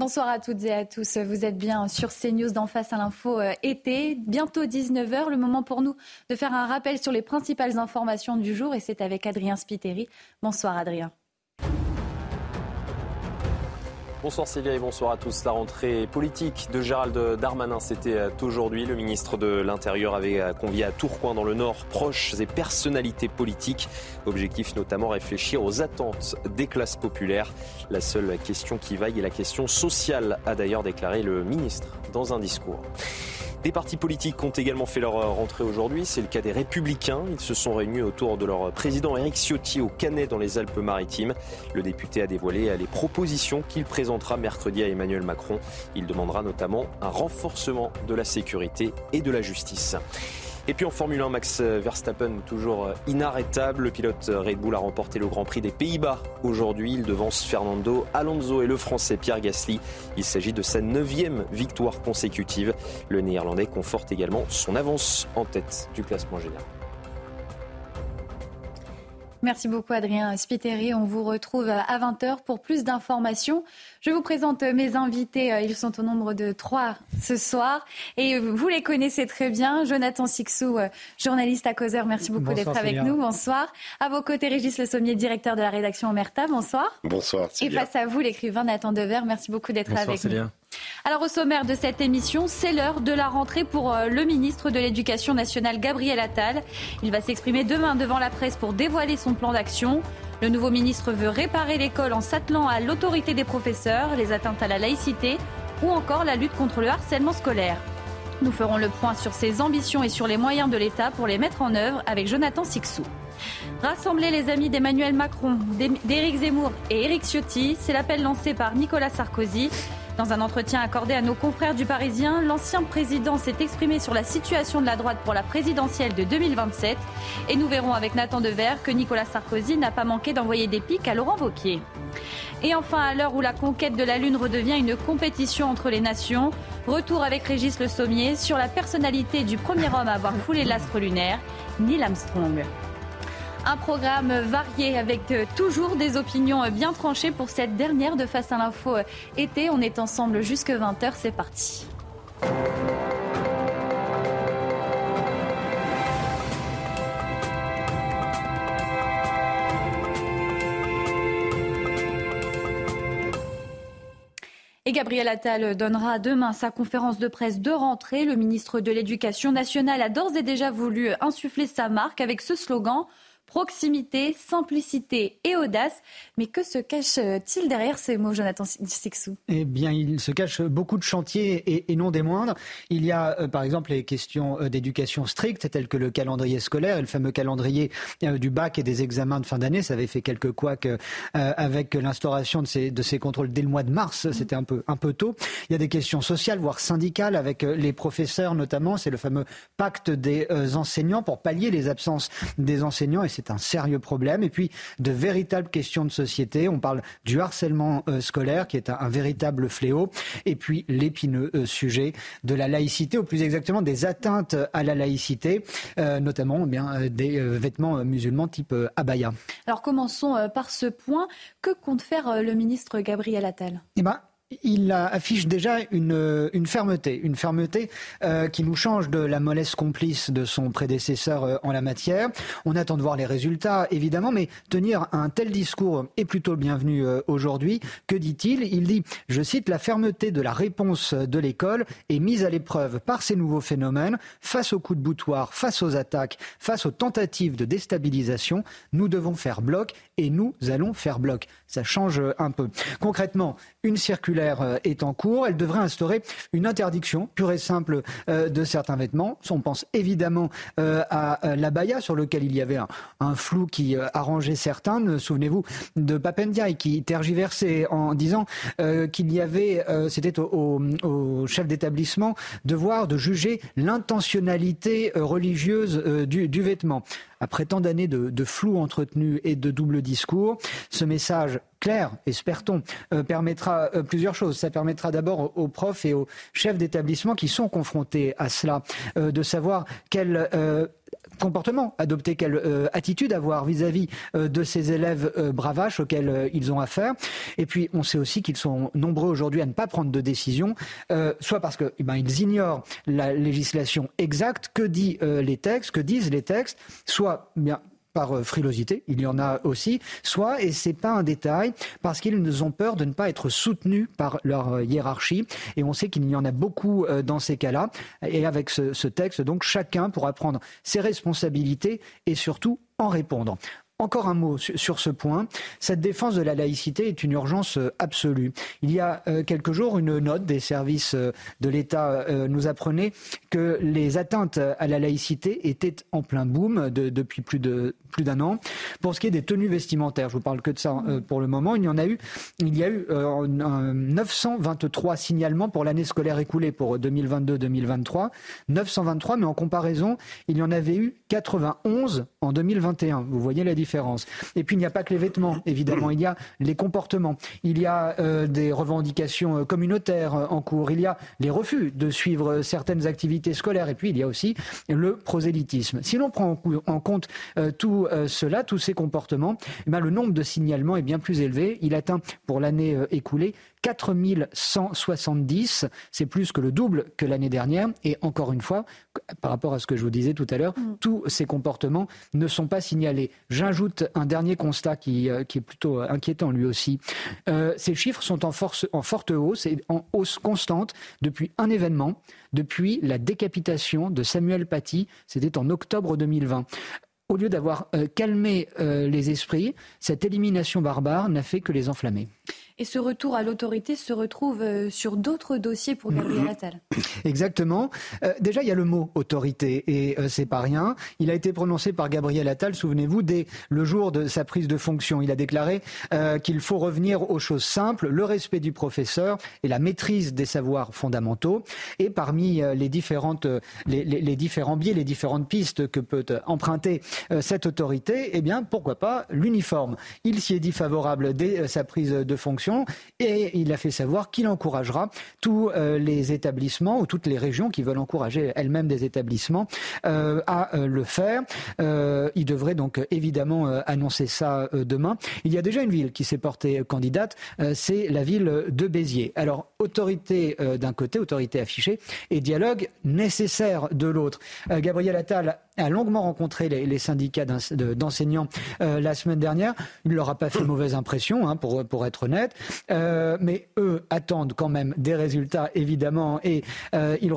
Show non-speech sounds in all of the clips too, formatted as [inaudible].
Bonsoir à toutes et à tous. Vous êtes bien sur CNews d'en face à l'info euh, été. Bientôt 19h, le moment pour nous de faire un rappel sur les principales informations du jour et c'est avec Adrien Spiteri. Bonsoir Adrien. Bonsoir Célia et bonsoir à tous. La rentrée politique de Gérald Darmanin, c'était aujourd'hui. Le ministre de l'Intérieur avait convié à Tourcoing dans le Nord proches et personnalités politiques. Objectif notamment réfléchir aux attentes des classes populaires. La seule question qui vaille est la question sociale, a d'ailleurs déclaré le ministre dans un discours. Des partis politiques ont également fait leur rentrée aujourd'hui. C'est le cas des Républicains. Ils se sont réunis autour de leur président Éric Ciotti au Canet dans les Alpes-Maritimes. Le député a dévoilé les propositions qu'il présentera mercredi à Emmanuel Macron. Il demandera notamment un renforcement de la sécurité et de la justice. Et puis en Formule 1, Max Verstappen toujours inarrêtable. Le pilote Red Bull a remporté le Grand Prix des Pays-Bas aujourd'hui. Il devance Fernando Alonso et le Français Pierre Gasly. Il s'agit de sa neuvième victoire consécutive. Le Néerlandais conforte également son avance en tête du classement général. Merci beaucoup Adrien Spiteri. On vous retrouve à 20h pour plus d'informations. Je vous présente mes invités. Ils sont au nombre de trois ce soir. Et vous les connaissez très bien. Jonathan Sixou, journaliste à Causeur. Merci beaucoup d'être avec nous. Bonsoir. À vos côtés, Régis Le Sommier, directeur de la rédaction Omerta. Bonsoir. Bonsoir. Et face à vous, l'écrivain Nathan Dever. Merci beaucoup d'être avec nous. Alors au sommaire de cette émission, c'est l'heure de la rentrée pour le ministre de l'Éducation nationale Gabriel Attal. Il va s'exprimer demain devant la presse pour dévoiler son plan d'action. Le nouveau ministre veut réparer l'école en s'attelant à l'autorité des professeurs, les atteintes à la laïcité ou encore la lutte contre le harcèlement scolaire. Nous ferons le point sur ses ambitions et sur les moyens de l'État pour les mettre en œuvre avec Jonathan Sixou. Rassembler les amis d'Emmanuel Macron, d'Éric Zemmour et Éric Ciotti, c'est l'appel lancé par Nicolas Sarkozy. Dans un entretien accordé à nos confrères du Parisien, l'ancien président s'est exprimé sur la situation de la droite pour la présidentielle de 2027. Et nous verrons avec Nathan Dever que Nicolas Sarkozy n'a pas manqué d'envoyer des pics à Laurent Vauquier. Et enfin, à l'heure où la conquête de la Lune redevient une compétition entre les nations, retour avec Régis Le Sommier sur la personnalité du premier homme à avoir foulé l'astre lunaire, Neil Armstrong. Un programme varié avec toujours des opinions bien tranchées pour cette dernière de Face à l'info été. On est ensemble jusque 20h, c'est parti. Et Gabriel Attal donnera demain sa conférence de presse de rentrée. Le ministre de l'Éducation nationale a d'ores et déjà voulu insuffler sa marque avec ce slogan proximité, simplicité et audace. Mais que se cache-t-il derrière ces mots, Jonathan Sixou? Eh bien, il se cache beaucoup de chantiers et, non des moindres. Il y a, euh, par exemple, les questions euh, d'éducation stricte, telles que le calendrier scolaire et le fameux calendrier euh, du bac et des examens de fin d'année. Ça avait fait quelques couacs avec l'instauration de ces, de ces contrôles dès le mois de mars. Mm. C'était un peu, un peu tôt. Il y a des questions sociales, voire syndicales, avec les professeurs notamment. C'est le fameux pacte des enseignants pour pallier les absences des enseignants. Et c'est un sérieux problème. Et puis, de véritables questions de société. On parle du harcèlement euh, scolaire, qui est un, véritable fléau. Et puis, l'épineux euh, sujet de la laïcité, ou plus exactement des atteintes à la laïcité, euh, notamment eh bien, des vêtements musulmans type abaya. Alors, commençons par ce point. Que compte faire le ministre Gabriel Attal? Eh ben, il affiche déjà une, une fermeté, une fermeté euh, qui nous change de la mollesse complice de son prédécesseur euh, en la matière. On attend de voir les résultats, évidemment, mais tenir un tel discours est plutôt bienvenu euh, aujourd'hui. Que dit-il? Il dit, je cite, la fermeté de la réponse de l'école est mise à l'épreuve par ces nouveaux phénomènes. Face aux coups de boutoir, face aux attaques, face aux tentatives de déstabilisation, nous devons faire bloc et nous allons faire bloc. Ça change un peu. Concrètement, une circulaire euh, est en cours. Elle devrait instaurer une interdiction pure et simple euh, de certains vêtements. On pense évidemment euh, à l'abaya sur lequel il y avait un, flou qui arrangeait certains. Souvenez-vous de Papendiaï qui tergiversait en disant qu'il y avait, c'était au, chef d'établissement, devoir de juger l'intentionnalité religieuse du, du vêtement. Après tant d'années de, flou entretenu et de double discours, ce message clair, espère-t-on, euh, permettra euh, plusieurs choses. Ça permettra d'abord aux profs et aux chefs d'établissement qui sont confrontés à cela euh, de savoir quelle comportement adopter, quelle attitude avoir vis-à-vis de ces élèves bravaches auxquels ils ont affaire. Et puis, on sait aussi qu'ils sont nombreux aujourd'hui à ne pas prendre de décision, soit parce qu'ils eh ben, ignorent la législation exacte, que dit les textes, que disent les textes, soit bien par euh, frilosité, il y en a aussi, soit, et c'est pas un détail, parce qu'ils ont peur de ne pas être soutenus par leur euh, hiérarchie, et on sait qu'il y en a beaucoup euh, dans ces cas-là, et avec ce, texte, donc chacun pourra prendre ses responsabilités et surtout en répondre. Encore un mot sur ce point. Cette défense de la laïcité est une urgence absolue. Il y a quelques jours, une note des services de l'État nous apprenait que les atteintes à la laïcité étaient en plein boom depuis plus de plus d'un an. Pour ce qui est des tenues vestimentaires, je vous parle que de ça pour le moment. Il y en a eu, il y a eu 923 signalements pour l'année scolaire écoulée pour 2022-2023. 923, mais en comparaison, il y en avait eu 91 en 2021. Vous voyez la différence. Et puis il n'y a pas que les vêtements, évidemment, il y a les comportements, il y a euh, des revendications euh, communautaires euh, en cours, il y a les refus de suivre certaines activités scolaires, et puis il y a aussi le prosélytisme. Si l'on prend en compte tout cela, tous ces comportements, eh ben, le nombre de signalements est bien plus élevé. Il atteint pour l'année écoulée 4170, c'est plus que le double que l'année dernière. Et encore une fois, par rapport à ce que je vous disais tout à l'heure, mm. tous ces comportements ne sont pas signalés. J'ajoute un dernier constat qui, euh, qui, est plutôt euh, inquiétant lui aussi. Euh, ces chiffres sont en, force, en forte hausse et en hausse constante depuis un événement, depuis la décapitation de Samuel Paty, c'était en octobre 2020 au lieu d'avoir calmé les esprits, cette élimination barbare n'a fait que les enflammer. Et ce retour à l'autorité se retrouve euh, sur d'autres dossiers pour Gabriel Attal. [coughs] Exactement. Euh, déjà, il y a le mot autorité et euh, c'est pas rien. Il a été prononcé par Gabriel Attal, souvenez-vous, dès le jour de sa prise de fonction. Il a déclaré qu'il faut revenir aux choses simples, le respect du professeur et la maîtrise des savoirs fondamentaux. Et parmi les, différentes, les, les, les différents biais, les différentes pistes que peut emprunter cette autorité, eh bien, pourquoi pas l'uniforme. Il s'y est dit favorable dès sa prise de fonction et il a fait savoir qu'il encouragera tous euh, les établissements ou toutes les régions qui veulent encourager elles-mêmes des établissements euh, à euh, le faire. il devrait donc évidemment annoncer ça demain. Il y a déjà une ville qui s'est portée candidate, c'est la ville de Béziers. Alors autorité d'un côté, autorité affichée, et dialogue nécessaire de l'autre. Gabriel Attal a longuement rencontré les, syndicats d'enseignants la semaine dernière. Il ne leur a pas fait mauvaise impression, hein, pour, pour être honnête. Euh, mais eux attendent quand même des résultats, évidemment, et euh, ils,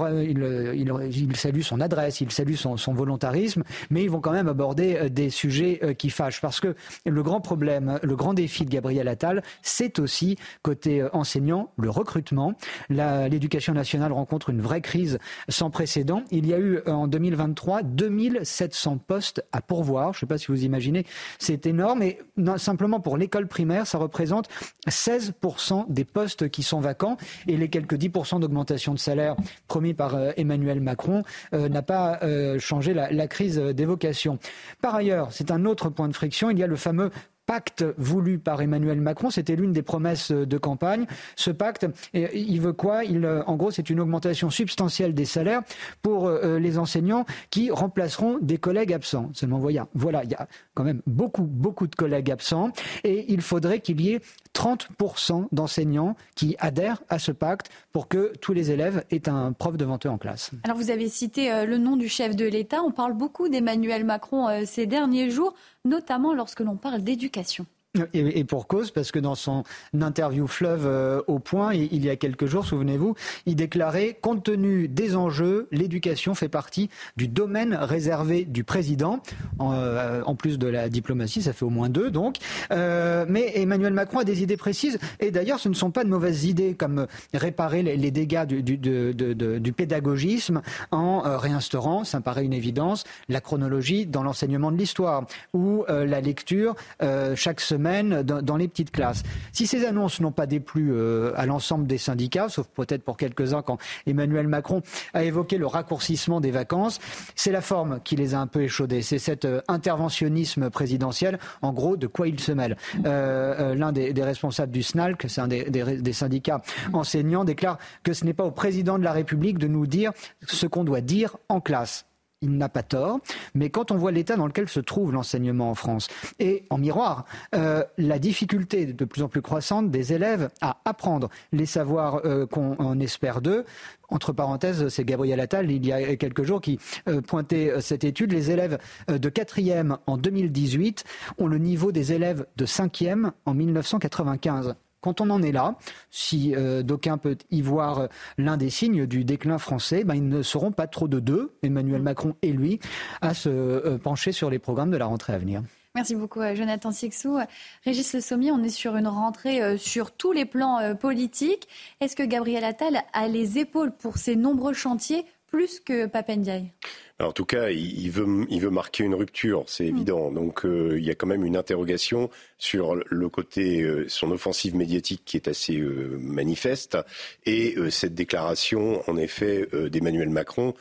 il, saluent son adresse, ils saluent son, volontarisme, mais ils vont quand même aborder euh, des sujets qui fâchent. Parce que le grand problème, le grand défi de Gabriel Attal, c'est aussi, côté enseignant, le recrutement. L'éducation nationale rencontre une vraie crise sans précédent. Il y a eu en 2023 2700 postes à pourvoir. Je ne sais pas si vous imaginez, c'est énorme. Et simplement pour l'école primaire, ça représente 16% des postes qui sont vacants et les quelques 10% d'augmentation de salaire promis par euh, Emmanuel Macron euh, n'a pas euh, changé la, la crise des vocations. Par ailleurs, c'est un autre point de friction, il y a le fameux pacte voulu par Emmanuel Macron. C'était l'une des promesses de campagne. Ce pacte, il veut quoi? Il, En gros, c'est une augmentation substantielle des salaires pour euh, les enseignants qui remplaceront des collègues absents. Seulement, voilà, voilà, il y a quand même beaucoup, beaucoup de collègues absents et il faudrait qu'il y ait 30% d'enseignants qui adhèrent à ce pacte pour que tous les élèves aient un prof devant eux en classe. Alors vous avez cité euh, le nom du chef de l'État. On parle beaucoup d'Emmanuel Macron euh, ces derniers jours, notamment lorsque l'on parle d'éducation. Et, pour cause, parce que dans son interview fleuve euh, au point, il, y a quelques jours, souvenez-vous, il déclarait compte tenu des enjeux, l'éducation fait partie du domaine réservé du président, en, euh, plus de la diplomatie, ça fait au moins deux donc. Euh, mais Emmanuel Macron a des idées précises, et d'ailleurs, ce ne sont pas de mauvaises idées comme réparer les, dégâts du, pédagogisme en réinstaurant, ça me paraît une évidence, la chronologie dans l'enseignement de l'histoire ou la lecture chaque semaine dans, les petites classes. Si ces annonces n'ont pas déplu euh, à l'ensemble des syndicats, sauf peut-être pour quelques-uns quand Emmanuel Macron a évoqué le raccourcissement des vacances, c'est la forme qui les a un peu échaudés. C'est cet euh, interventionnisme présidentiel, en gros, de quoi il se mêle. Euh, l'un des, responsables du SNALC, c'est un des, syndicats enseignants, déclare que ce n'est pas au président de la République de nous dire ce qu'on doit dire en classe. Il n'a pas tort, mais quand on voit l'état dans lequel se trouve l'enseignement en France, et en miroir, euh, la difficulté de plus en plus croissante des élèves à apprendre les savoirs euh, qu'on espère d'eux, entre parenthèses, c'est Gabriel Attal, il y a quelques jours, qui euh, pointait cette étude. Les élèves de quatrième en 2018 ont le niveau des élèves de cinquième en 1995. Quand on en est là, si euh, d'aucuns peuvent y voir euh, l'un des signes du déclin français, ben, ils ne seront pas trop de deux, Emmanuel mm. Macron et lui, à se euh, pencher sur les programmes de la rentrée à venir. Merci beaucoup, Jonathan Sixou. Régis Le Sommier, on est sur une rentrée sur tous les plans politiques. Est-ce que Gabriel Attal a les épaules pour ces nombreux chantiers plus que Papendiaï en tout cas, il veut, il veut marquer une rupture, c'est mm. évident. Donc, euh, il y a quand même une interrogation sur le côté, euh, son offensive médiatique qui est assez euh, manifeste, et cette déclaration, en effet, d'Emmanuel Macron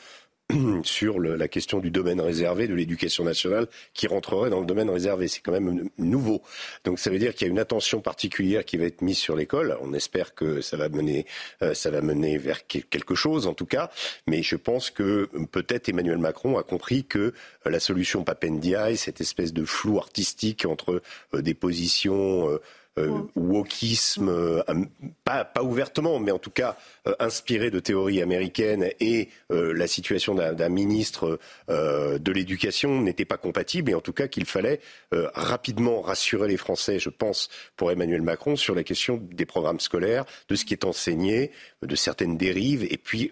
[clears throat] sur la question du domaine réservé de l'éducation nationale qui rentrerait dans le domaine réservé. C'est quand même nouveau. Donc ça veut dire qu'il y a une attention particulière qui va être mise sur l'école. On espère que ça va mener, euh, ça va mener vers quelque chose en tout cas. Mais je pense que peut-être Emmanuel Macron a compris que euh, la solution Papendiaï, cette espèce de flou artistique entre euh, des positions euh, wokisme, euh, pas, pas, ouvertement, mais en tout cas euh, inspiré de théories américaines et la situation d'un ministre de l'éducation n'était pas compatible et en tout cas qu'il fallait rapidement rassurer les Français, je pense, pour Emmanuel Macron sur la question des programmes scolaires, de ce qui est enseigné, de certaines dérives et puis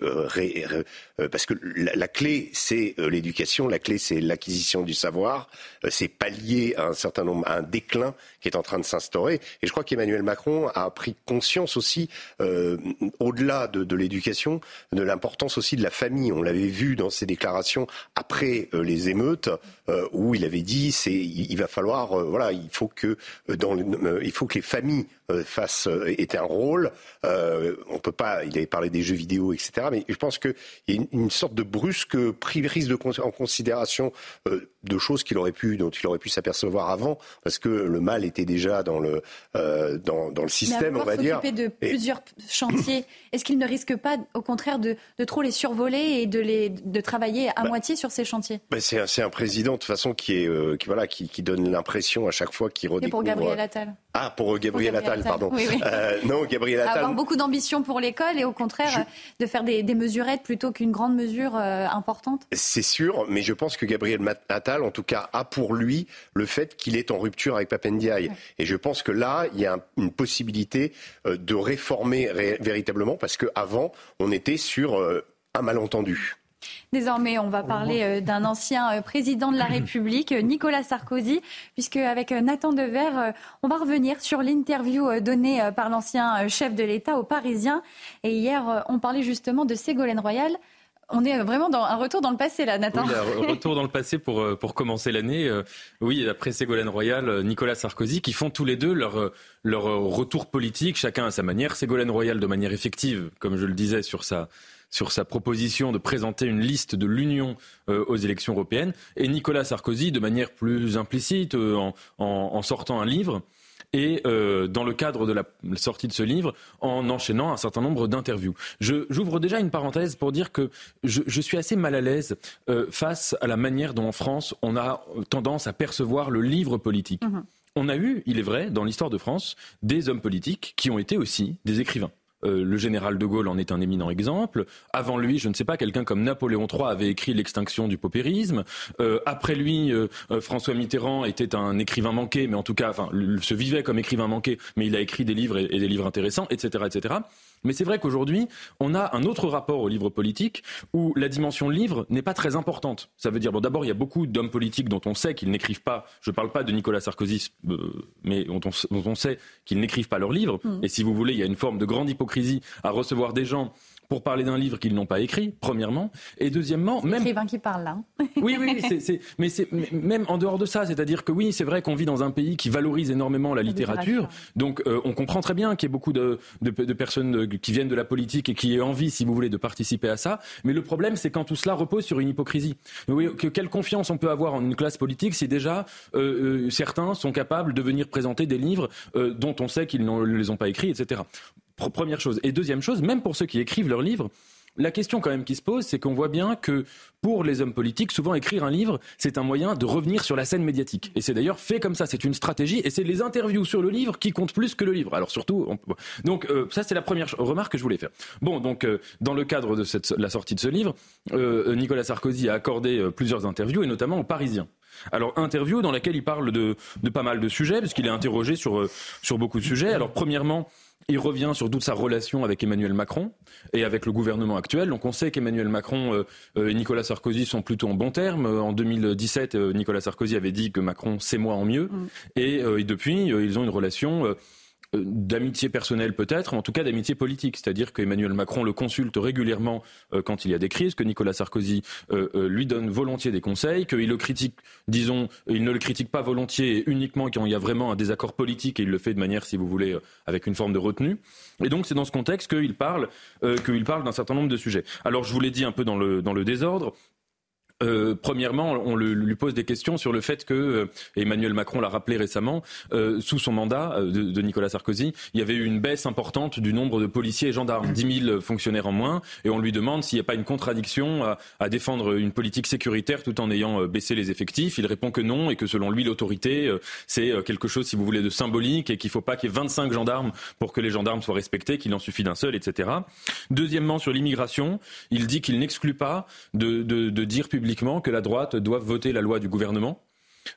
parce que la, clé c'est l'éducation, la clé c'est l'acquisition du savoir, c'est pallier à un certain nombre, à un déclin qui est en train de s'instaurer. Et je crois qu'Emmanuel Macron a pris conscience aussi, euh, au-delà de, l'éducation, de l'importance aussi de la famille. On l'avait vu dans ses déclarations après euh, les émeutes, euh, où il avait dit, c'est, il, va falloir, voilà, il faut que dans, il faut que les familles fassent aient un rôle. on peut pas. Il avait parlé des jeux vidéo, etc. Mais je pense qu'il y a une, sorte de brusque prise de, en considération de choses qu'il aurait pu, dont il aurait pu s'apercevoir avant, parce que le mal était déjà dans le euh, dans, dans, le système, on va dire. de plusieurs chantiers, est-ce qu'il ne risque pas, au contraire, de, de, trop les survoler et de, les, de travailler à bah, moitié sur ces chantiers? bah C'est un, président, de toute façon, qui, est, euh, qui, voilà, qui, qui donne l'impression à chaque fois qu'il redécouvre... Et pour Gabriel Attal Ah, pour Gabriel, Attal, pardon. Euh, non, Gabriel Attal... Avoir beaucoup d'ambition pour l'école et au contraire, de faire des, des, mesurettes plutôt qu'une grande mesure importante C'est sûr, mais je pense que Gabriel Attal, en tout cas, a pour lui le fait qu'il est en rupture avec Papendiaï. Et je pense que là, il y a une possibilité euh, de réformer véritablement, parce qu'avant, on était sur euh, un malentendu. Désormais, on va parler euh, d'un ancien président de la [clears throat] République, Nicolas Sarkozy, puisque avec Nathan Dever, on va revenir sur l'interview donnée par l'ancien chef de l'État aux Parisiens. Et hier, on parlait justement de Ségolène Royal. On est vraiment dans un retour dans le passé, là, Nathan. un retour dans le passé pour, euh, pour commencer l'année. Euh, oui, après Ségolène Royal, euh, Nicolas Sarkozy, qui font tous les deux leur, leur retour politique, chacun à sa manière. Ségolène Royal de manière effective, comme je le disais, sur sa, sur sa proposition de présenter une liste de l'Union aux élections européennes, et Nicolas Sarkozy de manière plus implicite, en, en sortant un livre et euh, dans le cadre de la sortie de ce livre, en enchaînant un certain nombre d'interviews. J'ouvre déjà une parenthèse pour dire que je, je suis assez mal à l'aise euh, face à la manière dont en France on a tendance à percevoir le livre politique. Mmh on a eu, il est vrai, dans l'histoire de France, des hommes politiques qui ont été aussi des écrivains. Euh, le général de Gaulle en est un éminent exemple. Avant lui, je ne sais pas, quelqu'un comme Napoléon III avait écrit L'extinction du paupérisme. Euh, après lui, euh, François Mitterrand était un écrivain manqué, mais en tout cas, enfin, se vivait comme écrivain manqué, mais il a écrit des livres et, et des livres intéressants, etc., etc. Mais c'est vrai qu'aujourd'hui, on a un autre rapport au livre politique où la dimension livre n'est pas très importante. Ça veut dire, bon, d'abord, il y a beaucoup d'hommes politiques dont on sait qu'ils n'écrivent pas, je ne parle pas de Nicolas Sarkozy, euh, mais dont on, sait qu'ils n'écrivent pas leurs livres. Mm. Et si vous voulez, il y a une forme de grande hypocrisie à recevoir des gens pour parler d'un livre qu'ils n'ont pas écrit, premièrement, et deuxièmement, même l'écrivain qui parle là. oui, oui, c'est, mais c'est même en dehors de ça, c'est-à-dire que oui, c'est vrai qu'on vit dans un pays qui valorise énormément la, littérature, donc euh, on comprend très bien qu'il y ait beaucoup de, de, de, personnes qui viennent de la politique et qui aient envie, si vous voulez, de participer à ça. Mais le problème, c'est quand tout cela repose sur une hypocrisie. Oui, que, quelle confiance on peut avoir en une classe politique si déjà euh, euh, certains sont capables de venir présenter des livres dont on sait qu'ils ne les ont pas écrits, etc. Première chose. Et deuxième chose, même pour ceux qui écrivent leurs livres, la question quand même qui se pose, c'est qu'on voit bien que pour les hommes politiques, souvent écrire un livre, c'est un moyen de revenir sur la scène médiatique. Et c'est d'ailleurs fait comme ça, c'est une stratégie, et c'est les interviews sur le livre qui comptent plus que le livre. Alors surtout, donc euh, ça c'est la première remarque que je voulais faire. Bon, donc euh, dans le cadre de cette, la sortie de ce livre, euh, Nicolas Sarkozy a accordé plusieurs interviews, et notamment aux Parisiens. Alors, interview dans laquelle il parle de, de pas mal de sujets, puisqu'il est interrogé sur, sur beaucoup de sujets. Alors, premièrement, il revient sur toute sa relation avec Emmanuel Macron et avec le gouvernement actuel. Donc on sait qu'Emmanuel Macron euh, euh, et Nicolas Sarkozy sont plutôt en bons termes. En 2017, euh, Nicolas Sarkozy avait dit que Macron c'est moi en mieux. Mm. Et, et, depuis, ils ont une relation d'amitié personnelle peut-être, en tout cas d'amitié politique. C'est-à-dire qu'Emmanuel Macron le consulte régulièrement euh, quand il y a des crises, que Nicolas Sarkozy euh, lui donne volontiers des conseils, qu'il le critique, disons, il ne le critique pas volontiers uniquement quand il y a vraiment un désaccord politique et il le fait de manière, si vous voulez, avec une forme de retenue. Et donc c'est dans ce contexte qu'il parle, qu'il parle d'un certain nombre de sujets. Alors je vous l'ai dit un peu dans le, dans le désordre. Euh, premièrement, on lui pose des questions sur le fait que euh, Emmanuel Macron l'a rappelé récemment, euh, sous son mandat de, Nicolas Sarkozy, il y avait eu une baisse importante du nombre de policiers et gendarmes, 10 000 fonctionnaires en moins, et on lui demande s'il n'y a pas une contradiction à, défendre une politique sécuritaire tout en ayant baissé les effectifs. Il répond que non et que selon lui l'autorité c'est quelque chose, si vous voulez, de symbolique et qu'il ne faut pas qu'il y ait 25 gendarmes pour que les gendarmes soient respectés, qu'il en suffit d'un seul, etc. Deuxièmement, sur l'immigration, il dit qu'il n'exclut pas de, de, de dire publiquement que la droite doit voter la loi du gouvernement.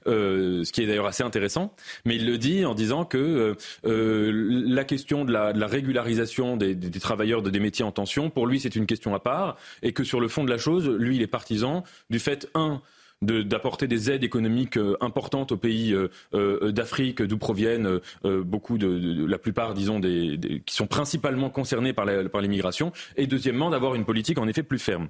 Euh, ce qui est d'ailleurs assez intéressant, mais il le dit en disant que euh, euh, la question de la, régularisation des, travailleurs de des métiers en tension, pour lui, c'est une question à part, et que sur le fond de la chose, lui, il est partisan du fait, un, d'apporter des aides économiques importantes aux pays d'Afrique d'où proviennent beaucoup de, la plupart disons des, qui sont principalement concernés par l'immigration et deuxièmement d'avoir une politique en effet plus ferme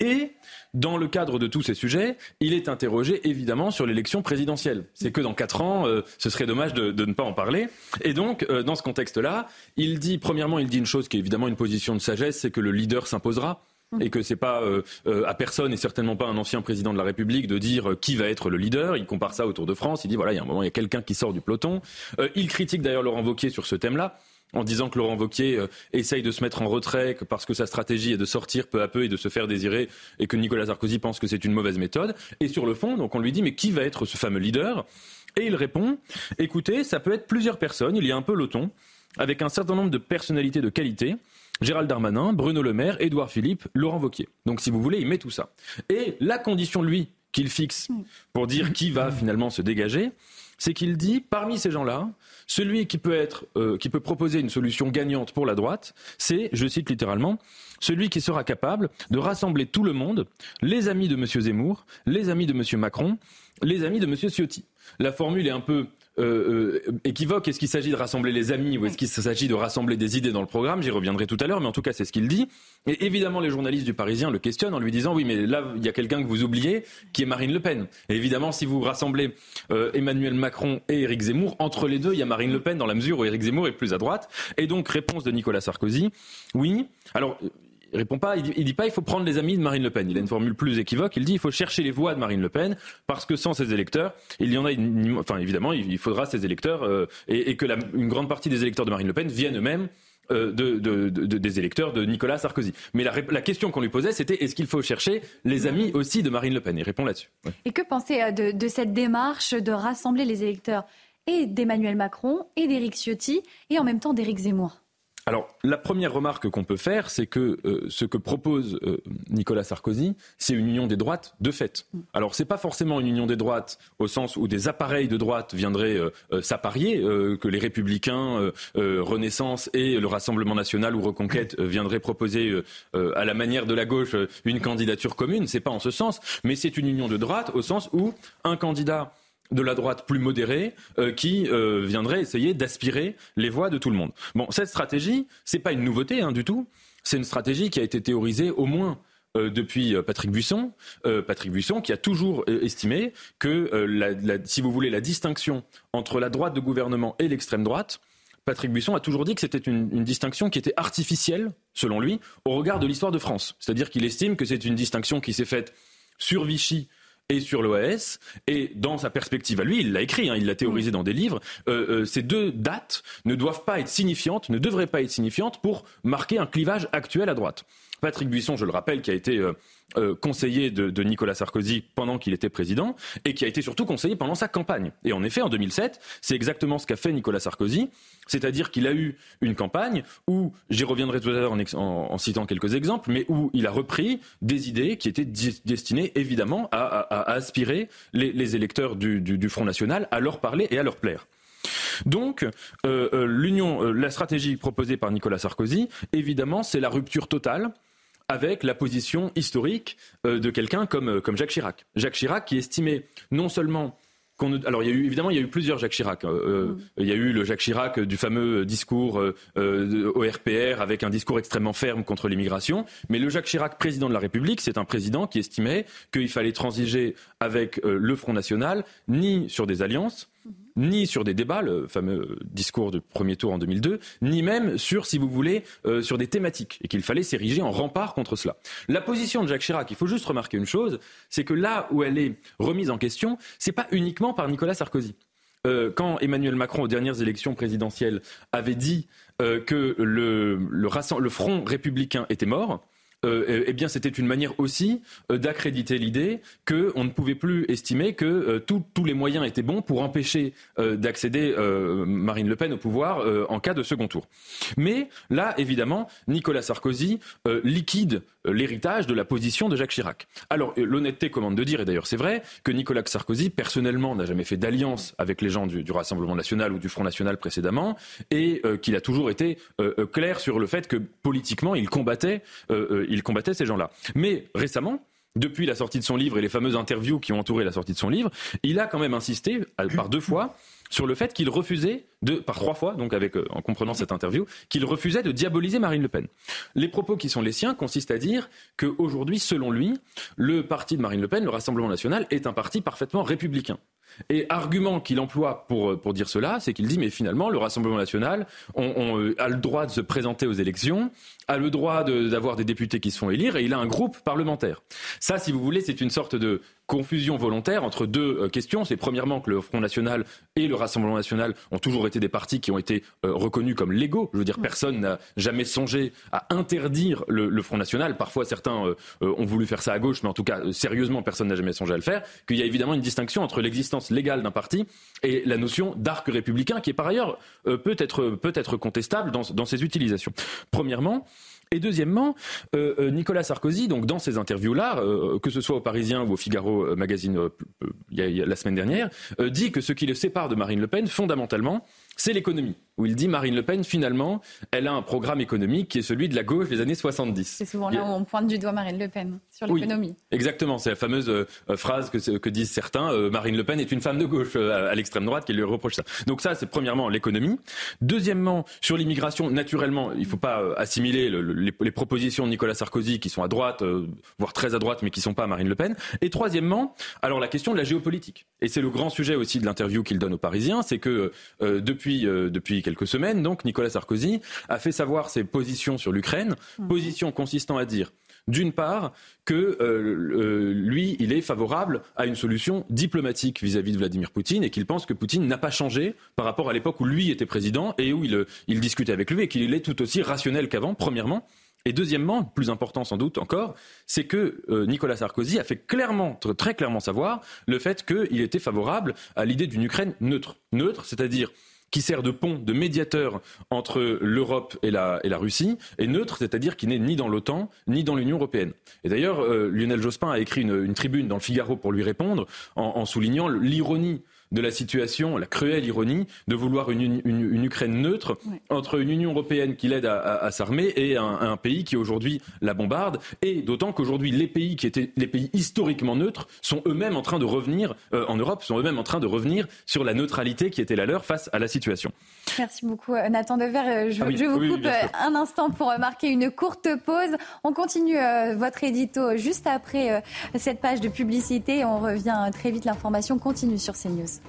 et dans le cadre de tous ces sujets, il est interrogé évidemment sur l'élection présidentielle. C'est que dans quatre ans, euh, ce serait dommage de, ne pas en parler. Et donc, euh, dans ce contexte-là, il dit, premièrement, il dit une chose qui est évidemment une position de sagesse, c'est que le leader s'imposera et que c'est pas euh, à personne et certainement pas un ancien président de la République de dire qui va être le leader. Il compare ça au Tour de France. Il dit voilà, il y a un moment, il y a quelqu'un qui sort du peloton. il critique d'ailleurs Laurent Wauquiez sur ce thème-là en disant que Laurent Wauquiez euh, essaye de se mettre en retrait parce que sa stratégie est de sortir peu à peu et de se faire désirer et que Nicolas Sarkozy pense que c'est une mauvaise méthode. Et sur le fond, donc on lui dit mais qui va être ce fameux leader? Et il répond écoutez, ça peut être plusieurs personnes, il y a un peloton avec un certain nombre de personnalités de qualité. Gérald Darmanin, Bruno Le Maire, Édouard Philippe, Laurent Wauquiez. Donc si vous voulez, il met tout ça. Et la condition, lui, qu'il fixe pour dire qui va finalement se dégager, c'est qu'il dit, parmi ces gens-là, celui qui peut, être, euh, qui peut proposer une solution gagnante pour la droite, c'est, je cite littéralement, celui qui sera capable de rassembler tout le monde, les amis de M. Zemmour, les amis de M. Macron, les amis de M. Ciotti. La formule est un peu euh, euh, équivoque. Est-ce qu'il s'agit de rassembler les amis ou est-ce qu'il s'agit de rassembler des idées dans le programme? J'y reviendrai tout à l'heure, mais en tout cas, c'est ce qu'il dit. Et évidemment, les journalistes du Parisien le questionnent en lui disant oui, mais là, il y a quelqu'un que vous oubliez, qui est Marine Le Pen. Et évidemment, si vous rassemblez euh, Emmanuel Macron et Éric Zemmour, entre les deux, il y a Marine Le Pen dans la mesure où Éric Zemmour est plus à droite. Et donc, réponse de Nicolas Sarkozy, oui. Alors, il répond pas, il dit, dit pas il faut prendre les amis de Marine Le Pen. Il a une formule plus équivoque. Il dit il faut chercher les voix de Marine Le Pen parce que sans ses électeurs, il y en a, enfin évidemment, il faudra ses électeurs euh, et, que une grande partie des électeurs de Marine Le Pen viennent eux-mêmes euh, de, de, de, des électeurs de Nicolas Sarkozy. Mais la, question qu'on lui posait, c'était est-ce qu'il faut chercher les amis aussi de Marine Le Pen? Il répond là-dessus. Et que penser euh, de, cette démarche de rassembler les électeurs et d'Emmanuel Macron et d'Éric Ciotti et en même temps d'Éric Zemmour? Alors, la première remarque qu'on peut faire, c'est que euh, ce que propose euh, Nicolas Sarkozy, c'est une union des droites de fait. Alors, c'est pas forcément une union des droites au sens où des appareils de droite viendraient euh, s'apparier, que les Républicains, Renaissance et le Rassemblement national ou Reconquête viendraient proposer à la manière de la gauche une candidature commune. C'est pas en ce sens, mais c'est une union de droite au sens où un candidat de la droite plus modérée euh, qui euh, viendrait essayer d'aspirer les voix de tout le monde. Bon, cette stratégie, c'est pas une nouveauté hein, du tout. C'est une stratégie qui a été théorisée au moins euh, depuis Patrick Buisson, Patrick Buisson qui a toujours estimé que, si vous voulez, la distinction entre la droite de gouvernement et l'extrême droite, Patrick Buisson a toujours dit que c'était une, une, distinction qui était artificielle, selon lui, au regard de l'histoire de France. C'est-à-dire qu'il estime que c'est une distinction qui s'est faite sur Vichy et sur l'OAS. Et dans sa perspective à lui, il l'a écrit, hein, il l'a théorisé dans des livres, ces deux dates ne doivent pas être signifiantes, ne devraient pas être signifiantes pour marquer un clivage actuel à droite. Patrick Buisson, je le rappelle, qui a été euh, conseiller de, Nicolas Sarkozy pendant qu'il était président et qui a été surtout conseiller pendant sa campagne. Et en effet, en 2007, c'est exactement ce qu'a fait Nicolas Sarkozy, c'est-à-dire qu'il a eu une campagne où, j'y reviendrai tout à l'heure en, citant quelques exemples, mais où il a repris des idées qui étaient destinées évidemment à, aspirer les, électeurs du, Front National à leur parler et à leur plaire. Donc, euh, euh, l'union, la stratégie proposée par Nicolas Sarkozy, évidemment, c'est la rupture totale avec la position historique euh, de quelqu'un comme, euh, comme Jacques Chirac. Jacques Chirac qui estimait non seulement alors, il y a eu, évidemment, il y a eu plusieurs Jacques Chirac. Euh, mm. Il y a eu le Jacques Chirac du fameux discours au RPR avec un discours extrêmement ferme contre l'immigration. Mais le Jacques Chirac, président de la République, c'est un président qui estimait qu'il fallait transiger avec le Front National, ni sur des alliances, ni sur des débats, le fameux discours du premier tour en 2002, ni même sur, si vous voulez, euh, sur des thématiques, et qu'il fallait s'ériger en rempart contre cela. La position de Jacques Chirac, il faut juste remarquer une chose, c'est que là où elle est remise en question, c'est pas uniquement par Nicolas Sarkozy. Euh, quand Emmanuel Macron, aux dernières élections présidentielles, avait dit euh, que le Front républicain était mort, euh, eh bien, c'était une manière aussi euh, d'accréditer l'idée qu'on ne pouvait plus estimer que euh, tous les moyens étaient bons pour empêcher d'accéder Marine Le Pen au pouvoir en cas de second tour. Mais là, évidemment, Nicolas Sarkozy liquide l'héritage de la position de Jacques Chirac. Alors, l'honnêteté commande de dire, et d'ailleurs c'est vrai, que Nicolas Sarkozy, personnellement, n'a jamais fait d'alliance avec les gens du, Rassemblement national ou du Front national précédemment, et qu'il a toujours été clair sur le fait que politiquement, il combattait, il combattait ces gens-là. Mais récemment, depuis la sortie de son livre et les fameuses interviews qui ont entouré la sortie de son livre, il a quand même insisté par deux fois sur le fait qu'il refusait de, par trois fois, donc avec, euh, en comprenant cette interview, qu'il refusait de diaboliser Marine Le Pen. Les propos qui sont les siens consistent à dire qu'aujourd'hui, selon lui, le parti de Marine Le Pen, le Rassemblement national, est un parti parfaitement républicain. Et argument qu'il emploie pour, euh, pour dire cela, c'est qu'il dit mais finalement le Rassemblement national on, euh, a le droit de se présenter aux élections, a le droit d'avoir des députés qui se font élire et il a un groupe parlementaire. Ça, si vous voulez, c'est une sorte de confusion volontaire entre deux euh, questions. C'est premièrement que le Front National et le Rassemblement National ont toujours été des partis qui ont été reconnus comme légaux. Je veux dire, personne n'a jamais songé à interdire le, Front National. Parfois, certains ont voulu faire ça à gauche, mais en tout cas, sérieusement, personne n'a jamais songé à le faire. Qu'il y a évidemment une distinction entre l'existence légale d'un parti et la notion d'arc républicain qui est par ailleurs euh, peut, être, peut être contestable dans, dans ses utilisations. Premièrement, et deuxièmement, euh, euh, Nicolas Sarkozy, donc dans ces interviews-là, que ce soit au Parisien ou au Figaro Magazine la semaine dernière, dit que ce qui le sépare de Marine Le Pen, fondamentalement, c'est l'économie, où il dit Marine Le Pen, finalement, elle a un programme économique qui est celui de la gauche des années 70. C'est souvent là où on pointe du doigt Marine Le Pen, sur l'économie. Oui, exactement, c'est la fameuse euh, phrase que, disent certains, euh, Marine Le Pen est une femme de gauche euh, à, l'extrême droite qui lui reproche ça. Donc ça, c'est premièrement l'économie. Deuxièmement, sur l'immigration, naturellement, il ne faut pas assimiler les, propositions de Nicolas Sarkozy qui sont à droite, voire très à droite, mais qui ne sont pas Marine Le Pen. Et troisièmement, alors la question de la géopolitique. Et c'est le grand sujet aussi de l'interview qu'il donne aux Parisiens, c'est que depuis euh, depuis, quelques semaines, donc, Nicolas Sarkozy a fait savoir ses positions sur l'Ukraine, mmh. position consistant à dire d'une part, que euh, lui, il est favorable à une solution diplomatique vis-à-vis de Vladimir Poutine et qu'il pense que Poutine n'a pas changé par rapport à l'époque où lui était président et où il, il discutait avec lui et qu'il est tout aussi rationnel qu'avant, premièrement. Et deuxièmement, plus important sans doute encore, c'est que euh, Nicolas Sarkozy a fait clairement, très clairement savoir le fait qu'il était favorable à l'idée d'une Ukraine neutre. Neutre, c'est-à-dire qui sert de pont, de médiateur entre l'Europe et la, Russie, et neutre, c'est-à-dire qui n'est ni dans l'OTAN, ni dans l'Union européenne. Et d'ailleurs, euh, Lionel Jospin a écrit une, une, tribune dans le Figaro pour lui répondre, en soulignant l'ironie de la situation, la cruelle ironie de vouloir une, une, Ukraine neutre entre une Union européenne qui l'aide à, s'armer et un, pays qui aujourd'hui la bombarde. Et d'autant qu'aujourd'hui, les pays qui étaient les pays historiquement neutres sont eux-mêmes en train de revenir, euh, en Europe, sont eux-mêmes en train de revenir sur la neutralité qui était la leur face à la situation. Merci beaucoup, euh, Nathan Dever. Euh, je, ah je vous coupe un instant pour marquer une courte pause. On continue votre édito juste après cette page de publicité. On revient très vite. L'information continue sur CNews.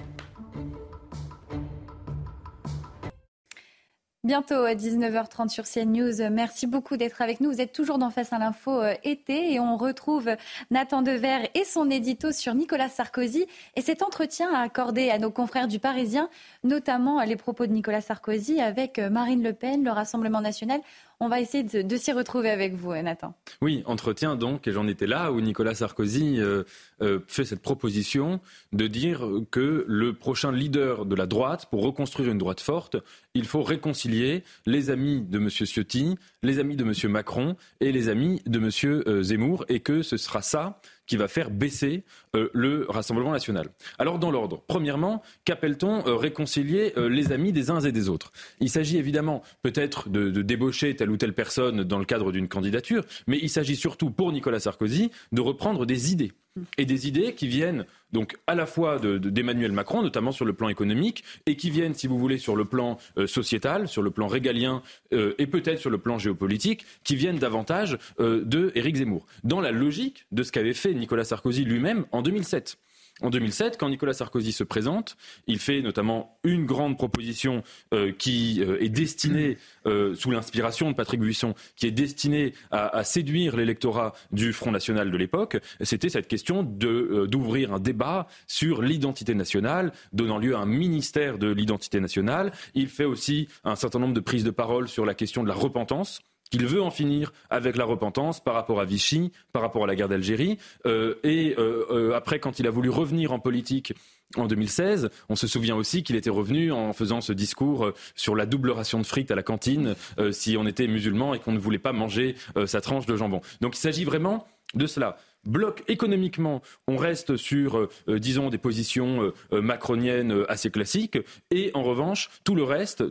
Bientôt à 19h30 sur CNews. Merci beaucoup d'être avec nous. Vous êtes toujours dans Face à l'info euh, été et on retrouve Nathan Dever et son édito sur Nicolas Sarkozy et cet entretien accordé à nos confrères du Parisien, notamment les propos de Nicolas Sarkozy avec euh, Marine Le Pen, le Rassemblement national. On va essayer de, s'y retrouver avec vous, Nathan. Oui, entretien donc, et j'en étais là, où Nicolas Sarkozy euh, euh, fait cette proposition de dire que le prochain leader de la droite, pour reconstruire une droite forte, il faut réconcilier les amis de M. Ciotti, les amis de M. Macron et les amis de M. Zemmour, et que ce sera ça qui va faire baisser euh, le Rassemblement national. Alors dans l'ordre, premièrement, qu'appelle-t-on euh, réconcilier euh, les amis des uns et des autres? Il s'agit évidemment peut-être de, de, débaucher telle ou telle personne dans le cadre d'une candidature, mais il s'agit surtout pour Nicolas Sarkozy de reprendre des idées et des idées qui viennent donc à la fois d'Emmanuel Macron, notamment sur le plan économique, et qui viennent, si vous voulez, sur le plan euh, sociétal, sur le plan régalien euh, et peut-être sur le plan géopolitique, qui viennent davantage euh, de Éric Zemmour. Dans la logique de ce qu'avait fait Nicolas Sarkozy lui-même en 2007. En 2007, quand Nicolas Sarkozy se présente, il fait notamment une grande proposition euh, qui euh, est destinée, euh, sous l'inspiration de Patrick Buisson, qui est destinée à, séduire l'électorat du Front National de l'époque. C'était cette question d'ouvrir un débat sur l'identité nationale, donnant lieu à un ministère de l'identité nationale. Il fait aussi un certain nombre de prises de parole sur la question de la repentance qu'il veut en finir avec la repentance par rapport à Vichy, par rapport à la guerre d'Algérie. Euh, et euh, euh, après, quand il a voulu revenir en politique en 2016, on se souvient aussi qu'il était revenu en faisant ce discours sur la double ration de frites à la cantine si on était musulman et qu'on ne voulait pas manger sa tranche de jambon. Donc il s'agit vraiment de cela bloc économiquement, on reste sur, euh, euh, disons, des positions euh, macroniennes assez classiques, et en revanche, tout le reste,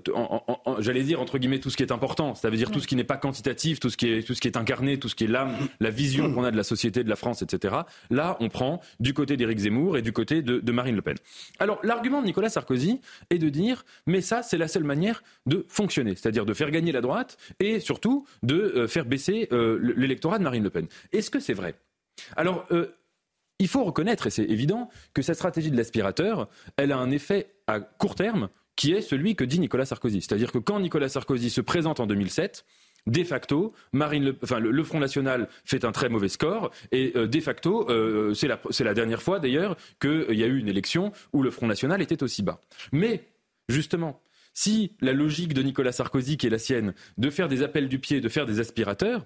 j'allais dire entre guillemets tout ce qui est important, ça veut dire tout ce qui n'est pas quantitatif, tout ce qui est, tout ce qui est incarné, tout ce qui est l'âme, la vision qu'on a de la société, de la France, etc. Là, on prend du côté d'Éric Zemmour et du côté de, Marine Le Pen. Alors, l'argument de Nicolas Sarkozy est de dire, mais ça, c'est la seule manière de fonctionner, c'est-à-dire de faire gagner la droite et surtout de faire baisser l'électorat de Marine Le Pen. Est-ce que c'est vrai? Alors, euh, il faut reconnaître, et c'est évident, que cette stratégie de l'aspirateur, elle a un effet à court terme qui est celui que dit Nicolas Sarkozy. C'est-à-dire que quand Nicolas Sarkozy se présente en 2007, de facto, le, Front National fait un très mauvais score et euh, de facto, euh, c'est la, dernière fois d'ailleurs qu'il y a eu une élection où le Front National était aussi bas. Mais justement, si la logique de Nicolas Sarkozy, qui est la sienne, de faire des appels du pied, de faire des aspirateurs,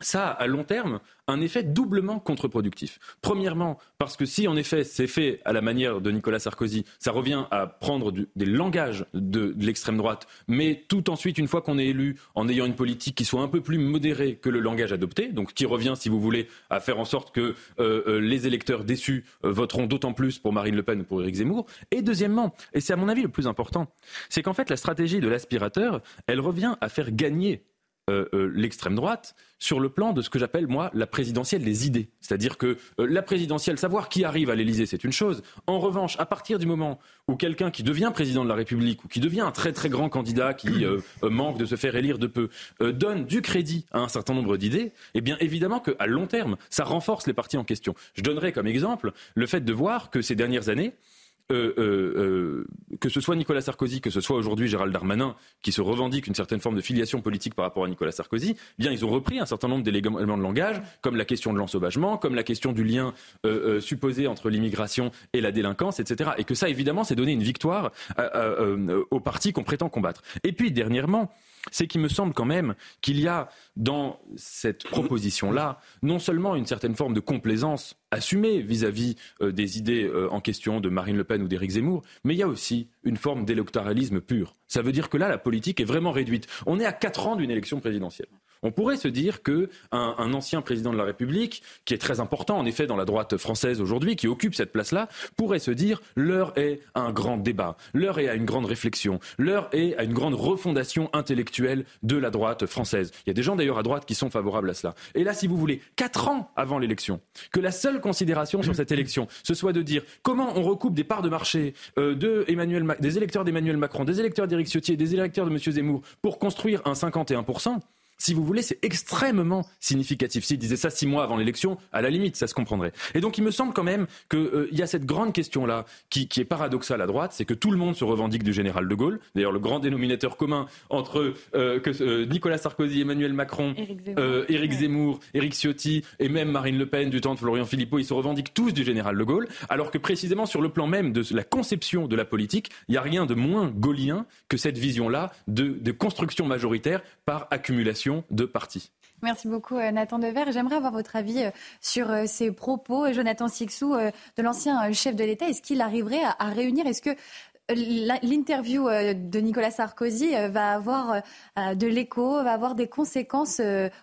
ça a à long terme un effet doublement contre-productif. Premièrement, parce que si en effet c'est fait à la manière de Nicolas Sarkozy, ça revient à prendre des langages de, l'extrême droite, mais tout ensuite, une fois qu'on est élu, en ayant une politique qui soit un peu plus modérée que le langage adopté, donc qui revient, si vous voulez, à faire en sorte que euh, euh, les électeurs déçus euh, voteront d'autant plus pour Marine Le Pen ou pour Éric Zemmour. Et deuxièmement, et c'est à mon avis le plus important, c'est qu'en fait la stratégie de l'aspirateur, elle revient à faire gagner euh, euh, l'extrême droite sur le plan de ce que j'appelle, moi, la présidentielle des idées. C'est-à-dire que euh, la présidentielle, savoir qui arrive à l'Élysée, c'est une chose. En revanche, à partir du moment où quelqu'un qui devient président de la République ou qui devient un très très grand candidat qui manque de se faire élire de peu, donne du crédit à un certain nombre d'idées, eh bien évidemment qu'à long terme, ça renforce les partis en question. Je donnerai comme exemple le fait de voir que ces dernières années, euh, euh, euh, que ce soit Nicolas Sarkozy, que ce soit aujourd'hui Gérald Darmanin, qui se revendique une certaine forme de filiation politique par rapport à Nicolas Sarkozy, eh bien ils ont repris un certain nombre d'éléments de langage, comme la question de l'ensauvagement, comme la question du lien supposé entre l'immigration et la délinquance, etc. Et que ça, évidemment, c'est donner une victoire au parti qu'on prétend combattre. Et puis, dernièrement, c'est qu'il me semble quand même qu'il y a dans cette proposition-là non seulement une certaine forme de complaisance assumée vis-à-vis euh, des idées euh, en question de Marine Le Pen ou d'Éric Zemmour, mais il y a aussi une forme d'électoralisme pur. Ça veut dire que là, la politique est vraiment réduite. On est à quatre ans d'une élection présidentielle. On pourrait se dire que un, ancien président de la République, qui est très important en effet dans la droite française aujourd'hui, qui occupe cette place-là, pourrait se dire l'heure est à un grand débat, l'heure est à une grande réflexion, l'heure est à une grande refondation intellectuelle de la droite française. Il y a des gens d'ailleurs à droite qui sont favorables à cela. Et là, si vous voulez, quatre ans avant l'élection, que la seule considération sur cette élection, ce soit de dire comment on recoupe des parts de marché euh, des électeurs d'Emmanuel Macron, des électeurs d'Éric Ciotti des électeurs de M. Zemmour pour construire un 51 si vous voulez, c'est extrêmement significatif. S'il disait ça six mois avant l'élection, à la limite, ça se comprendrait. Et donc, il me semble quand même qu'il euh, y a cette grande question-là qui, est paradoxale à droite, c'est que tout le monde se revendique du général de Gaulle. D'ailleurs, le grand dénominateur commun entre euh, que, euh, Nicolas Sarkozy, Emmanuel Macron, Éric Zemmour, Éric Ciotti et même Marine Le Pen du temps de Florian Philippot, ils se revendiquent tous du général de Gaulle, alors que précisément sur le plan même de la conception de la politique, il n'y a rien de moins gaullien que cette vision-là de construction majoritaire par accumulation de partis. Merci beaucoup euh, Nathan Dever. J'aimerais avoir votre avis euh, sur euh, ces propos, Jonathan Sixou, de l'ancien chef de l'État. Est-ce qu'il arriverait à, réunir Est-ce que l'interview de Nicolas Sarkozy va avoir de l'écho, va avoir des conséquences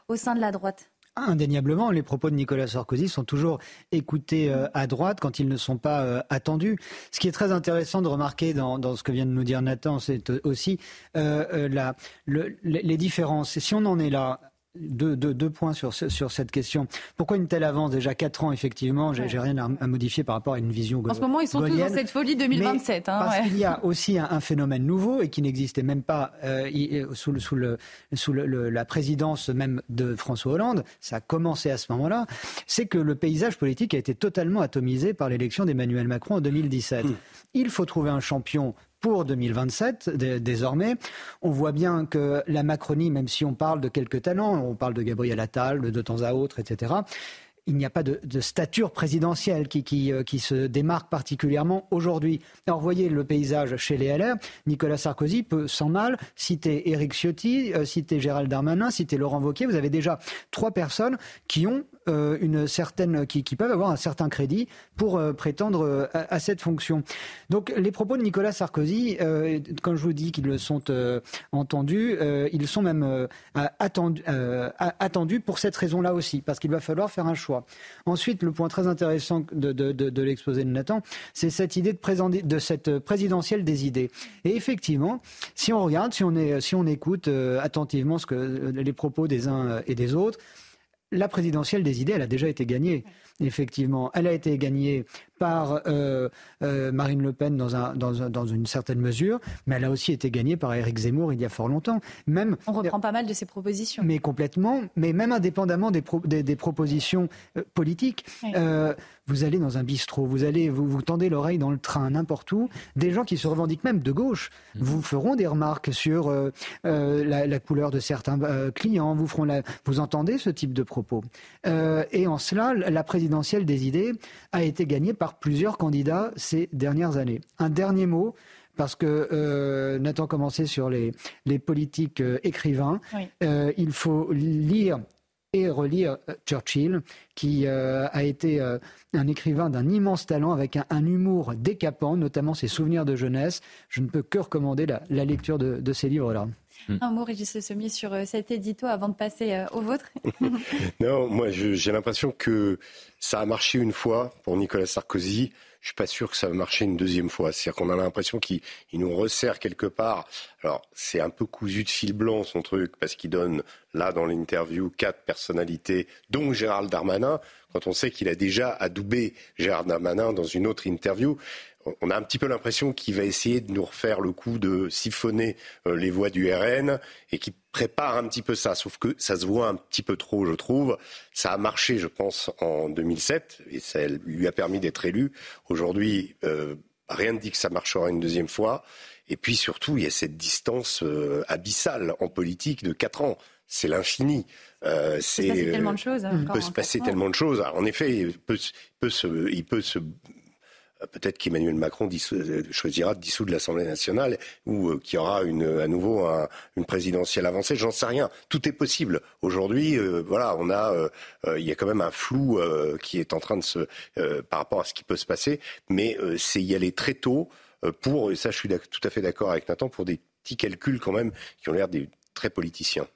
au sein de la droite? Indéniablement, les propos de Nicolas Sarkozy sont toujours écoutés à droite quand ils ne sont pas attendus. Ce qui est très intéressant de remarquer dans, ce que vient de nous dire Nathan, c'est aussi la, les différences. Si on en est là, deux, deux, points sur, sur cette question. Pourquoi une telle avance? Déjà 4 ans, effectivement, j'ai rien à, modifier par rapport à une vision En ce moment, ils sont tous dans cette folie 2027. Hein, parce qu'il y a aussi un, phénomène nouveau et qui n'existait même pas euh, sous, sous, le, sous le, la présidence même de François Hollande. Ça a commencé à ce moment-là. C'est que le paysage politique a été totalement atomisé par l'élection d'Emmanuel Macron en 2017. Mmh. Il faut trouver un champion pour 2027 désormais. On voit bien que la Macronie, même si on parle de quelques talents, on parle de Gabriel Attal de temps à autre, etc., il n'y a pas de, stature présidentielle qui, euh, qui, se démarque particulièrement aujourd'hui. Alors, voyez le paysage chez les LR. Nicolas Sarkozy peut sans mal citer Éric Ciotti, euh, citer Gérald Darmanin, citer Laurent Wauquiez. Vous avez déjà trois personnes qui ont euh, une certaine, qui, peuvent avoir un certain crédit pour euh, prétendre euh, à, cette fonction. Donc les propos de Nicolas Sarkozy, quand je vous dis qu'ils sont entendus, ils sont même attendus, attendus pour cette raison-là aussi, parce qu'il va falloir faire un choix. Ensuite, le point très intéressant de, de, l'exposé de Nathan, c'est cette idée de, présenter, de cette présidentielle des idées. Et effectivement, si on regarde, si on, est, si on écoute attentivement ce que, les propos des uns et des autres, la présidentielle des idées, elle a déjà été gagnée. Effectivement, elle a été gagnée par euh, euh, Marine Le Pen dans, une certaine mesure, mais elle a aussi été gagnée par Éric Zemmour il y a fort longtemps. Même, On reprend pas mal de ses propositions. Mais complètement, mais même indépendamment des, propositions euh, politiques. vous allez dans un bistrot, vous allez, vous, vous tendez l'oreille dans le train, n'importe où, des gens qui se revendiquent même de gauche mmh. vous feront des remarques sur la, couleur de certains clients, vous feront vous entendez ce type de propos. et en cela, la présidentielle des idées a été gagnée par plusieurs candidats ces dernières années. Un dernier mot parce que euh, Nathan commençait sur les, les politiques euh, écrivains. Euh, il faut lire et relire Churchill, qui a été un écrivain d'un immense talent, avec un, humour décapant, notamment ses souvenirs de jeunesse. Je ne peux que recommander la, lecture de, de ces livres-là. Hmm. Un mot, Régis Sommier, sur euh, cet édito avant de passer euh, au vôtre [laughs] Non, moi j'ai l'impression que ça a marché une fois pour Nicolas Sarkozy. Je suis pas sûr que ça va marcher une deuxième fois. C'est-à-dire qu'on a l'impression qu'il nous resserre quelque part. Alors c'est un peu cousu de fil blanc son truc parce qu'il donne là dans l'interview quatre personnalités, dont Gérald Darmanin, quand on sait qu'il a déjà adoubé Gérald Darmanin dans une autre interview on a un petit peu l'impression qu'il va essayer de nous refaire le coup de siphonner euh, les voix du RN et qu'il prépare un petit peu ça. Sauf que ça se voit un petit peu trop, je trouve. Ça a marché, je pense, en 2007 et ça lui a permis d'être élu. Aujourd'hui, euh, rien ne dit que ça marchera une deuxième fois. Et puis surtout, il y a cette distance euh, abyssale en politique de quatre ans. C'est l'infini. Euh, il peut se passer tellement de choses. Il peut se passer tellement de choses. en effet, il peut, se, il peut se peut-être qu'Emmanuel Macron euh, choisira de dissoudre l'Assemblée nationale ou euh, qu'il y aura à nouveau une présidentielle avancée. J'en sais rien. Tout est possible. Aujourd'hui, voilà, il y a quand même un flou qui est en train de se, par rapport à ce qui peut se passer, mais c'est y aller très tôt pour, et ça, je suis tout à fait d'accord avec Nathan, pour des petits calculs quand même qui ont l'air des très politiciens.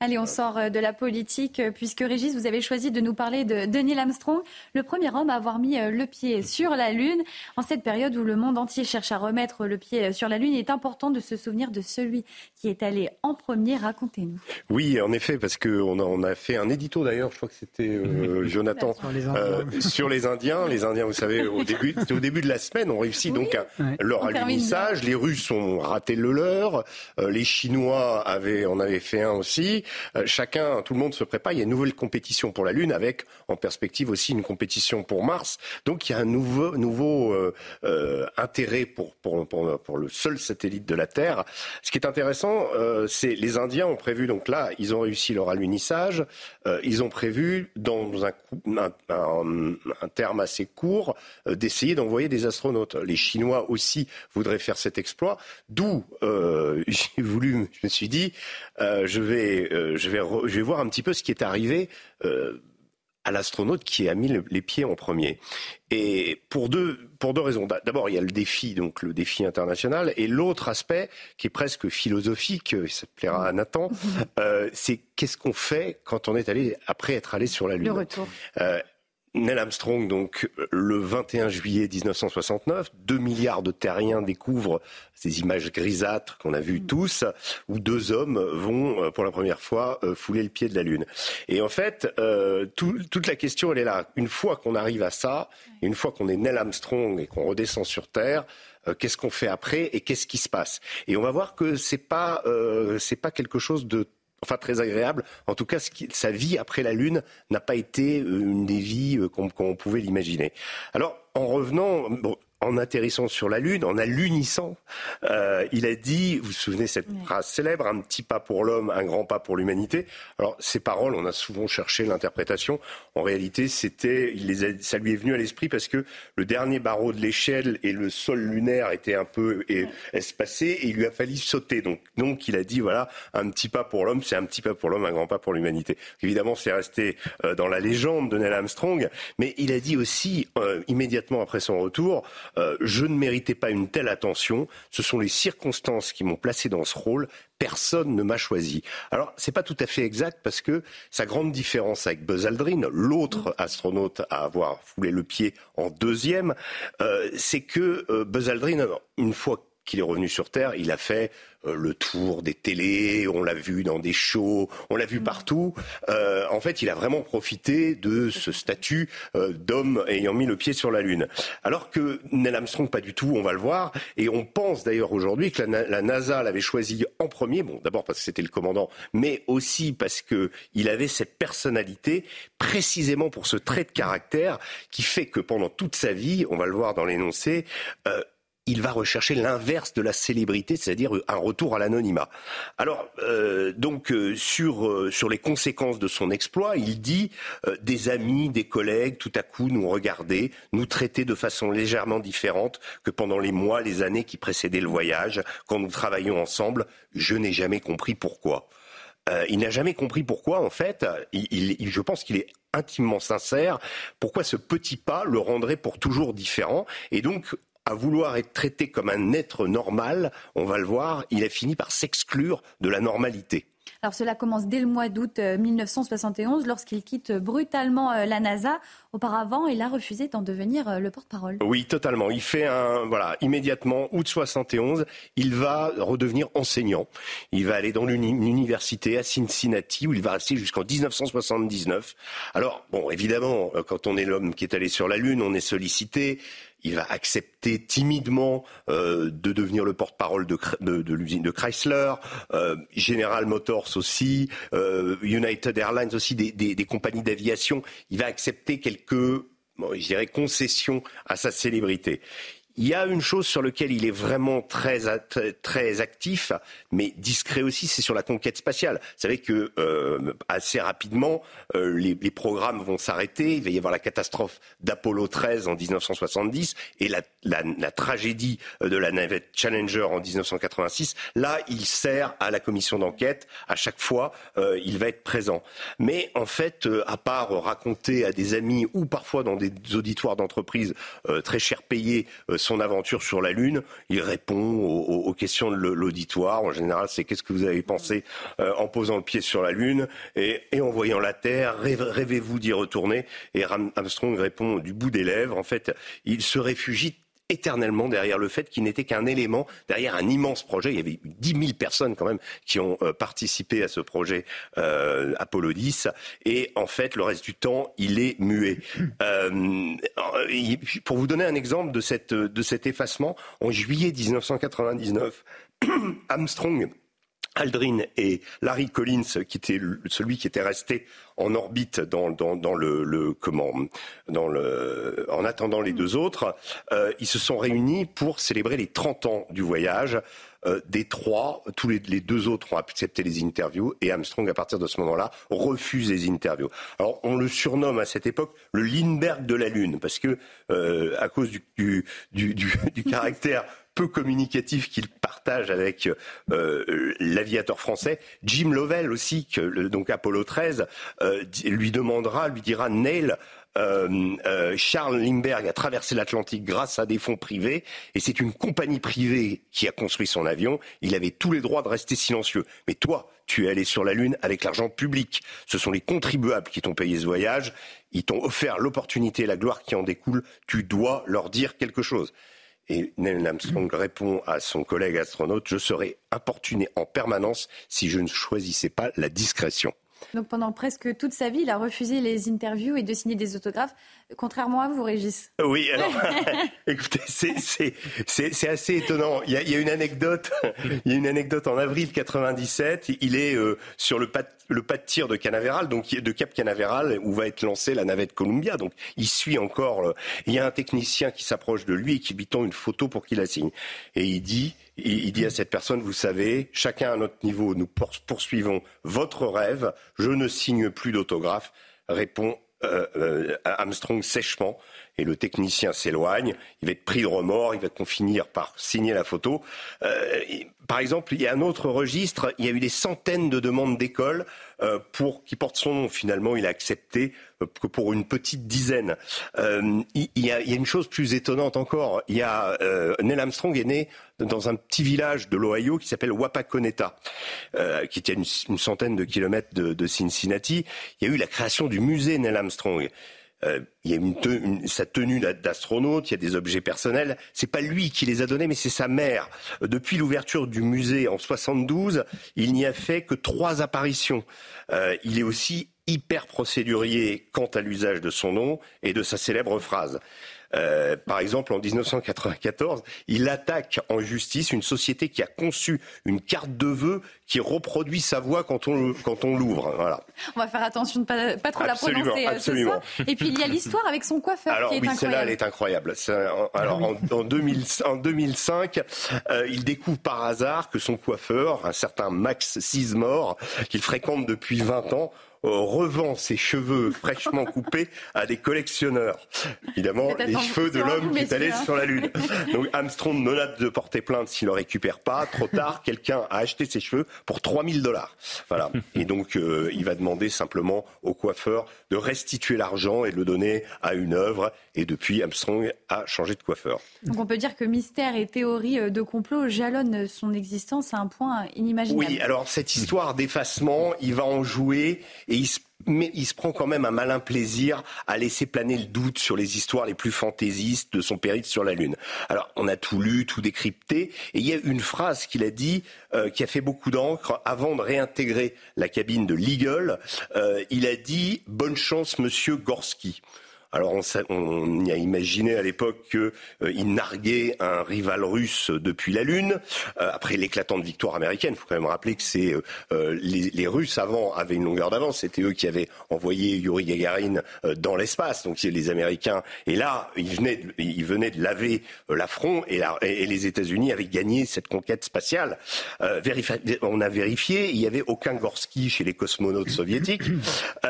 Allez, on sort euh, de la politique, euh, puisque Régis, vous avez choisi de nous parler de, Neil Armstrong, le premier homme à avoir mis euh, le pied sur la Lune. En cette période où le monde entier cherche à remettre le pied sur la Lune, il est important de se souvenir de celui qui est allé en premier. Racontez-nous. Oui, en effet, parce qu'on a, on a fait un édito d'ailleurs, je crois que c'était [laughs] Jonathan, sur les, Indiens. les Indiens. vous savez, au début, [laughs] au début de la semaine, on réussit donc à leur alunissage. Les Russes ont raté le leur. les Chinois avaient, en avaient fait un aussi. Aujourd'hui, chacun, tout le monde se prépare. Il y a une nouvelle compétition pour la Lune avec en perspective aussi une compétition pour Mars. Donc il y a un nouveau, nouveau intérêt pour, pour, pour, le seul satellite de la Terre. Ce qui est intéressant, c'est les Indiens ont prévu, donc là, ils ont réussi leur alunissage. ils ont prévu, dans un, un, terme assez court, d'essayer d'envoyer des astronautes. Les Chinois aussi voudraient faire cet exploit, d'où euh, [laughs] j'ai voulu, je me suis dit, euh, je, vais, euh, je, vais je vais voir un petit peu ce qui est arrivé à l'astronaute qui a mis les pieds en premier. Et pour deux, pour deux raisons. D'abord, il y a le défi, donc le défi international, et l'autre aspect qui est presque philosophique, ça plaira à Nathan, [laughs] c'est qu'est-ce qu'on fait quand on est allé après être allé sur la Lune. Le retour. Neil Armstrong, donc le 21 juillet 1969, 2 milliards de terriens découvrent ces images grisâtres qu'on a vues mm. tous, où deux hommes vont euh, pour la première fois euh, fouler le pied de la Lune. Et en fait, euh, toute la question, elle est là. Une fois qu'on arrive à ça, une fois qu'on est Neil Armstrong et qu'on redescend sur Terre, qu'est-ce qu'on fait après et qu'est-ce qui se passe? Et on va voir que c'est pas c'est pas quelque chose de enfin très agréable. En tout cas, sa vie après la Lune n'a pas été euh, une des vies euh, qu'on pouvait l'imaginer. Alors, en revenant, en atterrissant sur la Lune, en allunissant, euh, il a dit, vous vous souvenez cette phrase célèbre, un petit pas pour l'homme, un grand pas pour l'humanité. Alors ces paroles, on a souvent cherché l'interprétation. En réalité, c'était, il les a, ça lui est venu à l'esprit parce que le dernier barreau de l'échelle et le sol lunaire étaient un peu espacés et il lui a fallu sauter. Donc, donc il a dit voilà, un petit pas pour l'homme, c'est un petit pas pour l'homme, un grand pas pour l'humanité. Évidemment, c'est resté euh, dans la légende de Neil Armstrong, mais il a dit aussi euh, immédiatement après son retour euh, je ne méritais pas une telle attention. Ce sont les circonstances qui m'ont placé dans ce rôle. Personne ne m'a choisi. Alors, c'est pas tout à fait exact parce que sa grande différence avec Buzz Aldrin, l'autre astronaute à avoir foulé le pied en deuxième, euh, c'est que euh, Buzz Aldrin, une fois qu'il est revenu sur Terre, il a fait euh, le tour des télés, on l'a vu dans des shows, on l'a vu mm. partout. Euh, en fait, il a vraiment profité de ce statut euh, d'homme ayant mis le pied sur la Lune. Alors que Neil Armstrong, pas du tout, on va le voir. Et on pense d'ailleurs aujourd'hui que la, NASA l'avait choisi en premier. Bon, d'abord parce que c'était le commandant, mais aussi parce qu'il avait cette personnalité précisément pour ce trait de caractère qui fait que pendant toute sa vie, on va le voir dans l'énoncé, il va rechercher l'inverse de la célébrité, c'est-à-dire un retour à l'anonymat. Alors, euh, donc, euh, sur, euh, sur les conséquences de son exploit, il dit des amis, des collègues, tout à coup, nous regardaient, nous traitaient de façon légèrement différente que pendant les mois, les années qui précédaient le voyage, quand nous travaillions ensemble. Je n'ai jamais compris pourquoi. il n'a jamais compris pourquoi, en fait. Il, il, je pense qu'il est intimement sincère. Pourquoi ce petit pas le rendrait pour toujours différent? Et donc, à vouloir être traité comme un être normal, on va le voir, il a fini par s'exclure de la normalité. Alors cela commence dès le mois d'août 1971 euh, lorsqu'il quitte brutalement euh, la NASA. Auparavant, il a refusé d'en devenir euh, le porte-parole. Oui, totalement. Il fait un voilà immédiatement août 71, il va redevenir enseignant. Il va aller dans l'université à Cincinnati où il va rester jusqu'en 1979. Alors bon, évidemment, quand on est l'homme qui est allé sur la Lune, on est sollicité il va accepter timidement euh, de devenir le porte-parole de, l'usine de Chrysler, euh, General Motors aussi, euh, United Airlines aussi, des, compagnies d'aviation. Il va accepter quelques, concessions à sa célébrité. Il y a une chose sur laquelle il est vraiment très, très actif, mais discret aussi, c'est sur la conquête spatiale. Vous savez que euh, assez rapidement, euh, les, programmes vont s'arrêter. Il va y avoir la catastrophe d'Apollo 13 en 1970 et la, tragédie de la navette Challenger en 1986. Là, il sert à la commission d'enquête. À chaque fois, euh, il va être présent. Mais en fait, euh, à part raconter à des amis ou parfois dans des auditoires d'entreprises euh, très cher payés son aventure sur la Lune. Il répond aux, questions de l'auditoire. En général, c'est qu'est-ce que vous avez pensé euh, en posant le pied sur la Lune et, en voyant la Terre Rêvez-vous d'y retourner? Et Armstrong répond du bout des lèvres. En fait, il se réfugie éternellement derrière le fait qu'il n'était qu'un élément, derrière un immense projet. Il y avait 10 000 personnes quand même qui ont euh, participé à ce projet euh, Apollo 10. Et en fait, le reste du temps, il est muet. Euh, pour vous donner un exemple de, cette, de cet effacement, en juillet 1999, [clears throat] Armstrong Aldrin et Larry Collins, qui était celui qui était resté en orbite dans, le, comment dans le en attendant les deux autres, euh, ils se sont réunis pour célébrer les 30 ans du voyage. Euh, des trois, tous les, deux autres ont accepté les interviews et Armstrong, à partir de ce moment-là, refuse les interviews. Alors, on le surnomme à cette époque le Lindbergh de la Lune, parce que euh, à cause du, du, du [laughs] caractère peu communicatif qu'il partage avec euh, l'aviateur français. Jim Lovell aussi, que, donc Apollo 13, euh, lui demandera, lui dira Neil. Euh, Charles Lindbergh a traversé l'Atlantique grâce à des fonds privés et c'est une compagnie privée qui a construit son avion. Il avait tous les droits de rester silencieux. Mais toi, tu es allé sur la Lune avec l'argent public. Ce sont les contribuables qui t'ont payé ce voyage. Ils t'ont offert l'opportunité et la gloire qui en découle. Tu dois leur dire quelque chose. Et Neil Armstrong répond à son collègue astronaute, je serais importuné en permanence si je ne choisissais pas la discrétion. Donc pendant presque toute sa vie, il a refusé les interviews et de signer des autographes, contrairement à vous, Régis. Oui, alors, [laughs] écoutez, c'est assez étonnant. Il y, a, une anecdote. Il y a une anecdote en avril 97. Il est euh, sur le pas, le pas de tir de Canaveral, donc de Cap Canaveral, où va être lancée la navette Columbia. Donc il suit encore. Euh, il y a un technicien qui s'approche de lui et qui lui tend une photo pour qu'il la signe. Et il dit il, dit à cette personne, vous savez, chacun à notre niveau, nous poursuivons votre rêve, je ne signe plus d'autographe, répond euh, euh, Armstrong sèchement. Et le technicien s'éloigne, il va être pris de remords, il va finir par signer la photo. Euh, par exemple, il y a un autre registre, il y a eu des centaines de demandes d'école euh, pour qui portent son nom. Finalement, il a accepté euh, que pour une petite dizaine. Euh, il, y a, une chose plus étonnante encore. Il y a Neil Armstrong est né dans un petit village de l'Ohio qui s'appelle Wapakoneta, qui tient une, centaine de kilomètres de, de Cincinnati. Il y a eu la création du musée Neil Armstrong. Euh, il y a sa tenue d'astronaute, il y a des objets personnels. C'est pas lui qui les a donnés, mais c'est sa mère. Depuis l'ouverture du musée en 72, il n'y a fait que trois apparitions. Euh, il est aussi hyper procédurier quant à l'usage de son nom et de sa célèbre phrase. Euh, par exemple, en 1994, il attaque en justice une société qui a conçu une carte de vœux qui reproduit sa voix quand on, quand on l'ouvre. Voilà. On va faire attention de pas, pas trop la prononcer euh, soir. Et puis il y a l'histoire avec son coiffeur alors, qui est oui, celle-là, elle est incroyable. alors en, en, 2000, en 2005, euh, il découvre par hasard que son coiffeur, un certain Max Sizemore, qu'il fréquente depuis 20 ans, revend ses cheveux fraîchement coupés à des collectionneurs. Évidemment, les cheveux de l'homme qui est allé hein. sur la Lune. Donc Armstrong menace de porter plainte s'il ne le récupère pas. Trop tard, quelqu'un a acheté ses cheveux pour 3000 dollars. Voilà. Et donc, euh, il va demander simplement au coiffeur de restituer l'argent et de le donner à une œuvre. Et depuis, Armstrong a changé de coiffeur. Donc on peut dire que mystère et théorie euh, de complot jalonnent son existence à un point inimaginable. Oui, alors cette histoire d'effacement, il va en jouer et il se mais il se prend quand même un malin plaisir à laisser planer le doute sur les histoires les plus fantaisistes de son périple sur la Lune. Alors, on a tout lu, tout décrypté, et il y a une phrase qu'il a dit euh, qui a fait beaucoup d'encre avant de réintégrer la cabine de l'Eagle. Euh, il a dit « Bonne chance, monsieur Gorski ». Alors on, on, y a imaginé à l'époque qu'il euh, narguait un rival russe depuis la Lune. Euh, après l'éclatante victoire américaine, il faut quand même rappeler que c'est euh, les, les, Russes avant avaient une longueur d'avance. C'était eux qui avaient envoyé Yuri Gagarin dans l'espace. Donc les Américains. Et là, ils venaient, de, ils venaient de laver l'affront et, et, les États-Unis avaient gagné cette conquête spatiale. on a vérifié, il n'y avait aucun Gorski chez les cosmonautes soviétiques. [coughs]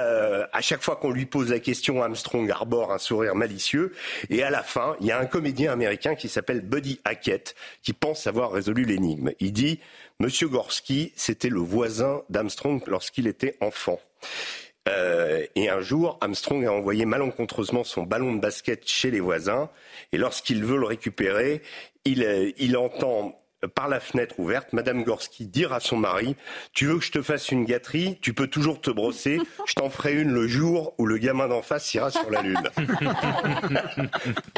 à chaque fois qu'on lui pose la question, Armstrong arbore un sourire malicieux. Et à la fin, il y a un comédien américain qui s'appelle Buddy Hackett qui pense avoir résolu l'énigme. Il dit Monsieur Gorski, c'était le voisin d'Armstrong lorsqu'il était enfant. Euh, et un jour, Armstrong a envoyé malencontreusement son ballon de basket chez les voisins. Et lorsqu'il veut le récupérer, il, euh, il entend par la fenêtre ouverte, Madame Gorski dire à son mari Tu veux que je te fasse une gâterie? Tu peux toujours te brosser. Je t'en ferai une le jour où le gamin d'en face ira sur la Lune. [laughs]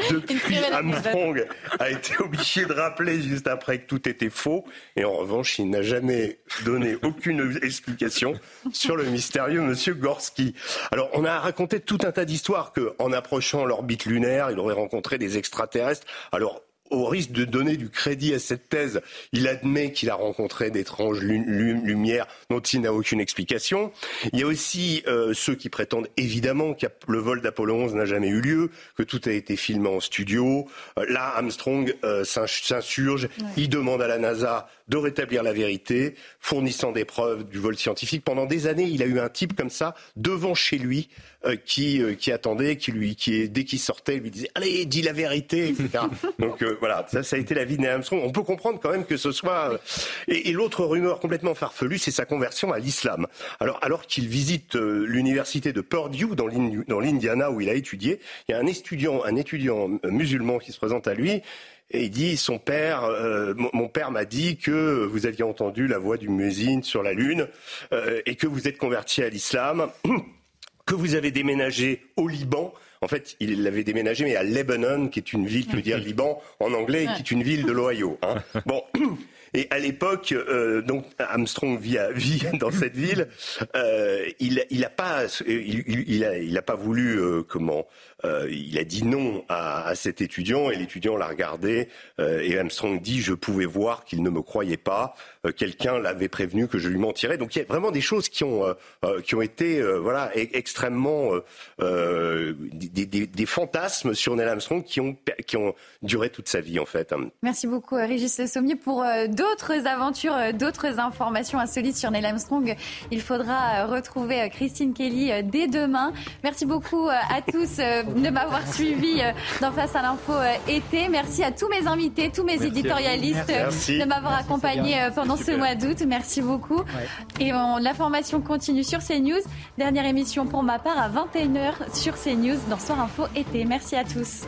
Depuis, Armstrong a été obligé de rappeler juste après que tout était faux. Et en revanche, il n'a jamais donné aucune explication sur le mystérieux Monsieur Gorski. Alors, on a raconté tout un tas d'histoires qu'en approchant l'orbite lunaire, il aurait rencontré des extraterrestres. Alors, au risque de donner du crédit à cette thèse, il admet qu'il a rencontré d'étranges lumières dont il n'a aucune explication. Il y a aussi euh, ceux qui prétendent évidemment que le vol d'Apollo 11 n'a jamais eu lieu, que tout a été filmé en studio. Euh, là, Armstrong euh, s'insurge, il demande à la NASA de rétablir la vérité, fournissant des preuves du vol scientifique. Pendant des années, il a eu un type comme ça devant chez lui euh, qui, euh, qui attendait, qui lui, qui dès qu'il sortait, lui disait allez, dis la vérité, etc. [laughs] Donc euh, voilà, ça, ça a été la vie de Neil Armstrong. On peut comprendre quand même que ce soit. Et, et l'autre rumeur complètement farfelue, c'est sa conversion à l'islam. Alors alors qu'il visite l'université de Purdue dans l'Indiana où il a étudié, il y a un étudiant, un étudiant musulman qui se présente à lui et il dit, son père, euh, mon père m'a dit que vous aviez entendu la voix du muezzin sur la lune euh, et que vous êtes converti à l'islam, [clears throat] que vous avez déménagé au Liban. En fait, il l'avait déménagé, mais à Lebanon, qui est une ville qui veut dire Liban en anglais, qui est une ville de l'Ohio. Hein. [laughs] Bon. Et à l'époque, euh, donc Armstrong vit, à, [laughs] vit dans cette ville. Euh, il, il a pas, il, il, a, il a pas voulu euh, comment euh, il a dit non à, cet étudiant et l'étudiant l'a regardé euh, et Armstrong dit je pouvais voir qu'il ne me croyait pas. Euh, quelqu'un l'avait prévenu que je lui mentirais. Donc il y a vraiment des choses qui ont qui ont été voilà e-, extrêmement des, fantasmes sur Neil Armstrong qui ont qui ont duré toute sa vie en fait. Merci beaucoup Régis Sommier pour d'autres aventures, d'autres informations insolites sur Neil Armstrong. Il faudra retrouver Christine Kelly dès demain. Merci beaucoup à tous de m'avoir suivi euh, dans Face à l'info euh, été. Merci à tous mes invités, tous mes éditorialistes de m'avoir accompagné euh, pendant ce mois d'août. Merci beaucoup. Et l'information continue sur CNews. Dernière émission pour ma part à 21h sur CNews dans Soir Info été. Merci à tous.